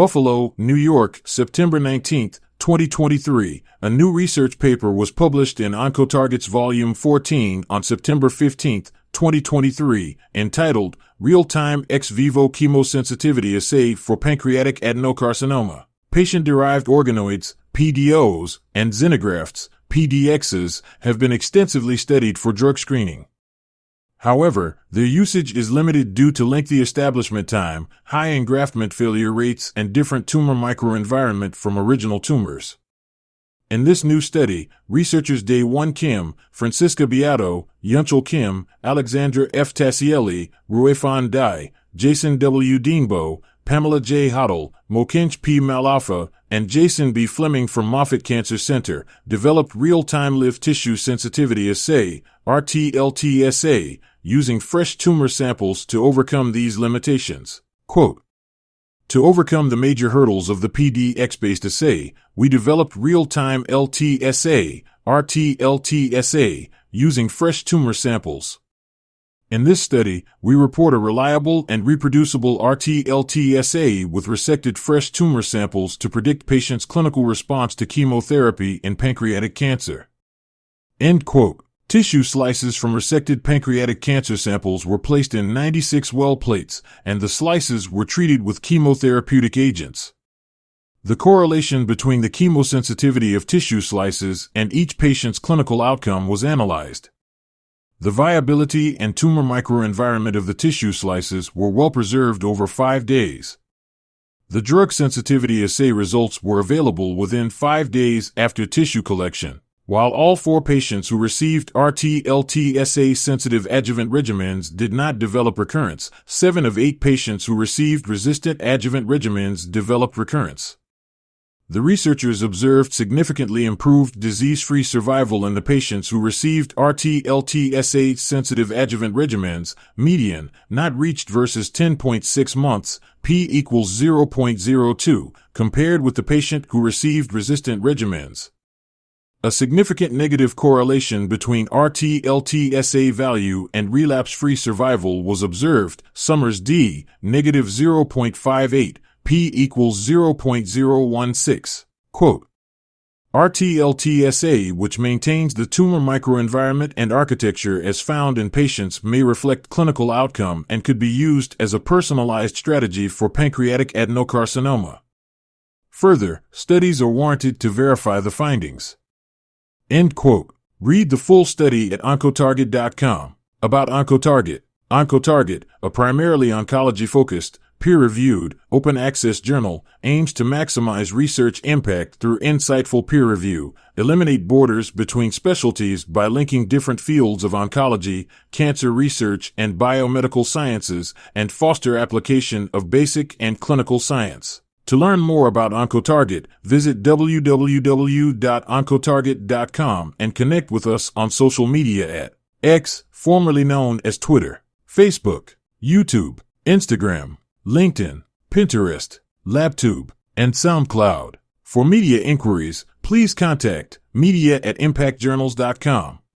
Buffalo, New York, September 19, 2023. A new research paper was published in Oncotarget's Volume 14 on September 15, 2023, entitled Real-Time Ex Vivo Chemosensitivity Assay for Pancreatic Adenocarcinoma. Patient-derived organoids, PDOs, and xenografts, PDXs, have been extensively studied for drug screening. However, their usage is limited due to lengthy establishment time, high engraftment failure rates, and different tumor microenvironment from original tumors. In this new study, researchers Dae-Won Kim, Francisca Beato, Youngchul Kim, Alexandra F. Tassielli, Ruifan Dai, Jason W. Denbo, Pamela J. Hodul, Mokenge P. Malafa, and Jason B. Fleming from Moffitt Cancer Center developed real-time live tissue sensitivity assay, RTLTSA, using fresh tumor samples to overcome these limitations. Quote, to overcome the major hurdles of the PDX-based assay, we developed real-time LTSA, RTLTSA, using fresh tumor samples. In this study, we report a reliable and reproducible RTLTSA with resected fresh tumor samples to predict patients' clinical response to chemotherapy in pancreatic cancer. End quote. Tissue slices from resected pancreatic cancer samples were placed in 96 well plates, and the slices were treated with chemotherapeutic agents. The correlation between the chemosensitivity of tissue slices and each patient's clinical outcome was analyzed. The viability and tumor microenvironment of the tissue slices were well preserved over five days. The drug sensitivity assay results were available within five days after tissue collection. While all four patients who received RT-LTSA sensitive adjuvant regimens did not develop recurrence, seven of eight patients who received resistant adjuvant regimens developed recurrence. The researchers observed significantly improved disease-free survival in the patients who received RT-LTSA sensitive adjuvant regimens, median, not reached versus 10.6 months, p equals 0.02, compared with the patient who received resistant regimens. A significant negative correlation between RT-LTSA value and relapse-free survival was observed, Somers' D, negative 0.58, p equals 0.016. Quote, RT-LTSA, which maintains the tumor microenvironment and architecture as found in patients, may reflect clinical outcome and could be used as a personalized strategy for pancreatic adenocarcinoma. Further, studies are warranted to verify the findings. End quote. Read the full study at Oncotarget.com. About Oncotarget. Oncotarget, a primarily oncology focused, peer reviewed, open access journal, aims to maximize research impact through insightful peer review, eliminate borders between specialties by linking different fields of oncology, cancer research, and biomedical sciences, and foster application of basic and clinical science. To learn more about OncoTarget, visit www.oncotarget.com and connect with us on social media at X, formerly known as Twitter, Facebook, YouTube, Instagram, LinkedIn, Pinterest, LabTube, and SoundCloud. For media inquiries, please contact media at impactjournals.com.